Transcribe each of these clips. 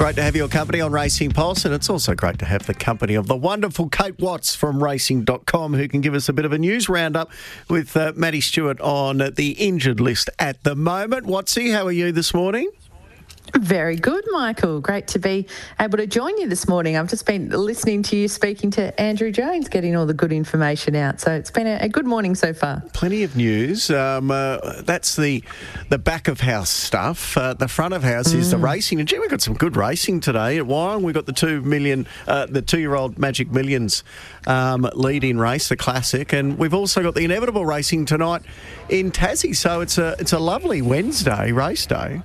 Great to have your company on Racing Pulse, and it's also great to have the company of the wonderful Kate Watts from racing.com who can give us a bit of a news roundup with uh, Maddie Stewart on the injured list at the moment. Watsy, how are you this morning? Very good, Michael. Great to be able to join you this morning. I've just been listening to you speaking to Andrew Jones, getting all the good information out. So it's been a, a good morning so far. Plenty of news. Um, uh, that's the the back of house stuff. Uh, the front of house mm. is the mm. racing. And gee, we've got some good racing today at Wyong. We've got the two million, uh, the two year old Magic Millions um, lead in race, the classic, and we've also got the inevitable racing tonight in Tassie. So it's a it's a lovely Wednesday race day.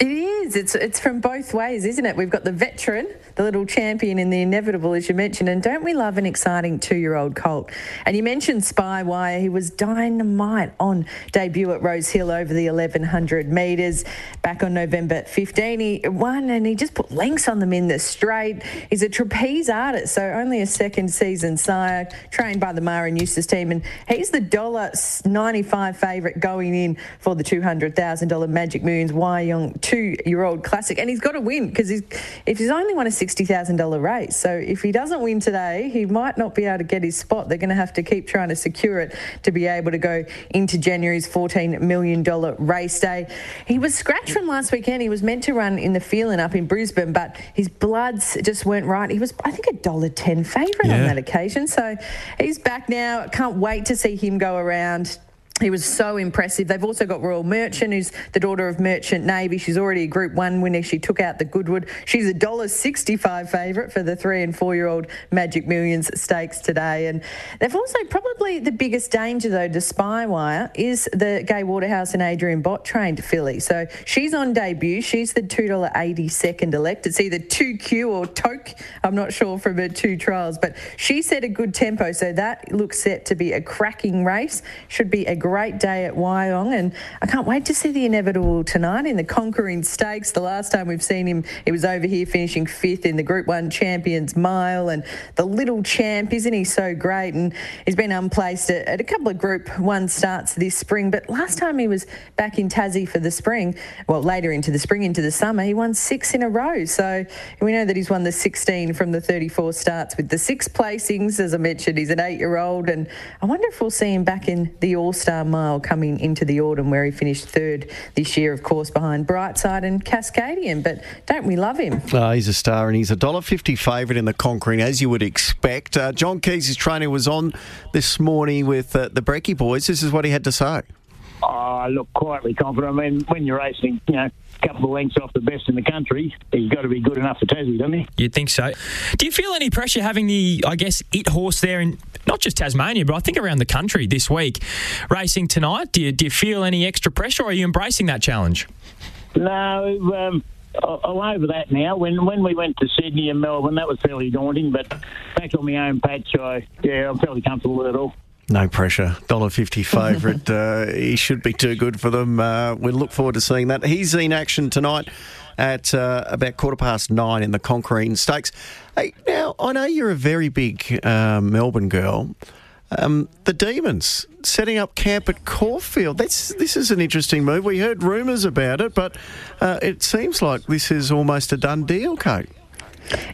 It is. It's it's from both ways, isn't it? We've got the veteran, the little champion in the inevitable, as you mentioned, and don't we love an exciting two-year-old colt? And you mentioned Spywire. He was dynamite on debut at Rose Hill over the 1100 metres back on November 15. He won and he just put lengths on them in the straight. He's a trapeze artist, so only a second season sire, trained by the and Eustace team, and he's the dollar 95 favourite going in for the $200,000 Magic Millions Wyong two-year-old classic, and he's got to win because he's if he's only won a sixty thousand dollar race. So if he doesn't win today, he might not be able to get his spot. They're going to have to keep trying to secure it to be able to go into January's fourteen million dollar race day. He was scratched from last weekend. He was meant to run in the feeling up in Brisbane, but his bloods just weren't right. He was, I think, a $1.10 favourite yeah. on that occasion. So he's back now. Can't wait to see him go around he was so impressive. They've also got Royal Merchant, who's the daughter of Merchant Navy. She's already a Group One winner. She took out the Goodwood. She's a dollar sixty-five favourite for the three and four-year-old Magic Millions stakes today. And they've also probably the biggest danger though to Spywire is the Gai Waterhouse and Adrian Bott trained filly. So she's on debut. She's the two dollar eighty second elect. It's either two Q or Toke. I'm not sure from her two trials, but she set a good tempo. So that looks set to be a cracking race. Should be a great day at Wyong, and I can't wait to see the inevitable tonight in the Conquering Stakes. The last time we've seen him, he was over here finishing fifth in the Group One Champions Mile, and the little champ, isn't he so great? And he's been unplaced at, at a couple of Group One starts this spring, but last time he was back in Tassie for the spring, well, later into the spring, into the summer, he won six in a row. So we know that he's won the 16 from the 34 starts with the six placings. As I mentioned, he's an eight-year-old, and I wonder if we'll see him back in the All Star mile coming into the autumn, where he finished third this year, of course, behind Brightside and Cascadian. But don't we love him? Uh, he's a star, and he's a dollar fifty favourite in the Conquering, as you would expect. Uh, John Keys' trainer was on this morning with uh, the Brecky boys. This is what he had to say. Oh, look, quietly confident. I mean, when you're racing, you know, a couple of lengths off the best in the country, he's got to be good enough for Tassie, doesn't he? You'd think so. Do you feel any pressure having the, I guess, it horse there in not just Tasmania, but I think around the country this week, racing tonight? Do you, do you feel any extra pressure, or are you embracing that challenge? No, um, I'm over that now. When when we went to Sydney and Melbourne, that was fairly daunting. But back on my own patch, I yeah, I'm fairly comfortable with it all. No pressure. $1.50 favourite. uh, he should be too good for them. Uh, we look forward to seeing that. He's in action tonight at uh, about quarter past nine in the Conquering Stakes. Hey, now, I know you're a very big uh, Melbourne girl. Um, the Demons setting up camp at Caulfield. That's this is an interesting move. We heard rumours about it, but uh, it seems like this is almost a done deal, Kate.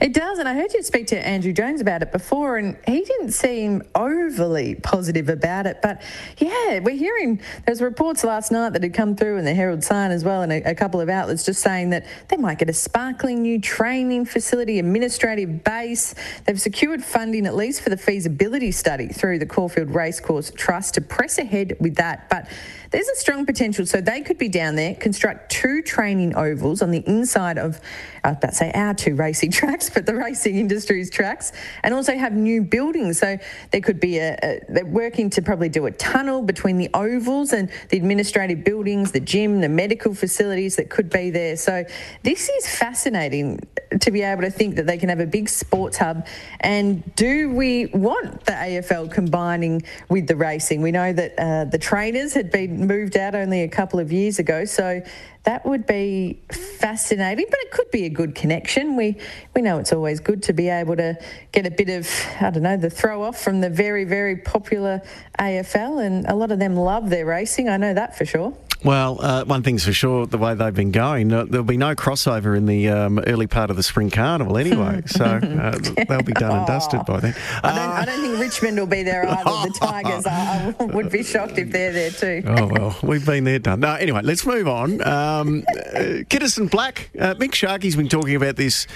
It does, and I heard you speak to Andrew Jones about it before, and he didn't seem overly positive about it. But yeah, we're hearing there's reports last night that had come through in the Herald Sun as well, and a, a couple of outlets just saying that they might get a sparkling new training facility, administrative base. They've secured funding at least for the feasibility study through the Caulfield Racecourse Trust to press ahead with that. But there's a strong potential. So they could be down there, construct two training ovals on the inside of, I was say our two racing tracks, but the racing industry's tracks, and also have new buildings. So there could be a, a they're working to probably do a tunnel between the ovals and the administrative buildings, the gym, the medical facilities that could be there. So this is fascinating to be able to think that they can have a big sports hub. And do we want the AFL combining with the racing? We know that uh, the trainers had been moved out only a couple of years ago. So that would be fascinating, but it could be a good connection. We we know it's always good to be able to get a bit of I don't know the throw off from the very very popular AFL, and a lot of them love their racing. I know that for sure. Well, uh, one thing's for sure, the way they've been going, uh, there'll be no crossover in the um, early part of the spring carnival anyway. so uh, they'll be done and dusted by then. I don't, I don't think Richmond will be there either. The Tigers, I, I would be shocked if they're there too. oh, well, we've been there, done. No, anyway, let's move on. Um, uh, Kitasan Black, uh, Mick Sharkey's been talking about this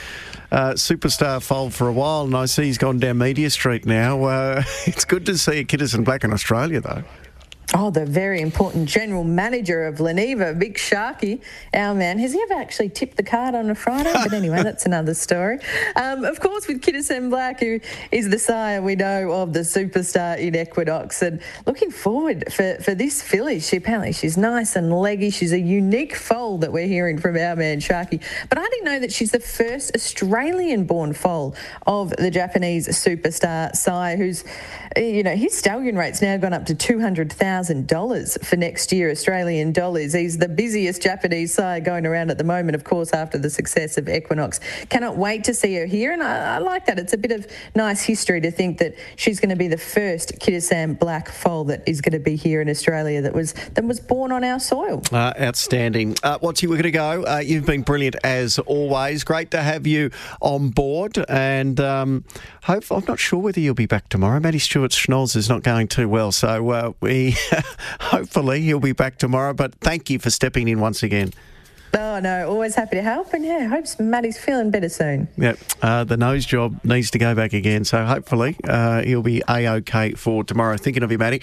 uh, superstar fold for a while, and I see he's gone down Media Street now. Uh, it's good to see a Kitasan Black in Australia, though. Oh, the very important general manager of Leneva, Big Sharky, our man. Has he ever actually tipped the card on a Friday? But anyway, that's another story. Um, of course, with Kitasan Black, who is the sire we know of the superstar in Equinox, and looking forward for, for this filly. She apparently she's nice and leggy. She's a unique foal that we're hearing from our man Sharky. But I didn't know that she's the first Australian-born foal of the Japanese superstar sire, who's you know his stallion rate's now gone up to two hundred thousand. $1,000 for next year, Australian dollars. He's the busiest Japanese sire going around at the moment, of course, after the success of Equinox. Cannot wait to see her here. And I, I like that. It's a bit of nice history to think that she's going to be the first Kitasan black foal that is going to be here in Australia that was that was born on our soil. Uh, outstanding. Uh, Watsy, we're going to go. Uh, you've been brilliant as always. Great to have you on board. And um, hope, I'm not sure whether you'll be back tomorrow. Maddie Stewart Schnoz is not going too well. So uh, we hopefully he'll be back tomorrow. But thank you for stepping in once again. Oh no, always happy to help, and yeah, hopes Maddie's feeling better soon. Yep, uh, the nose job needs to go back again, so hopefully uh, he'll be a okay for tomorrow. Thinking of you, Maddie.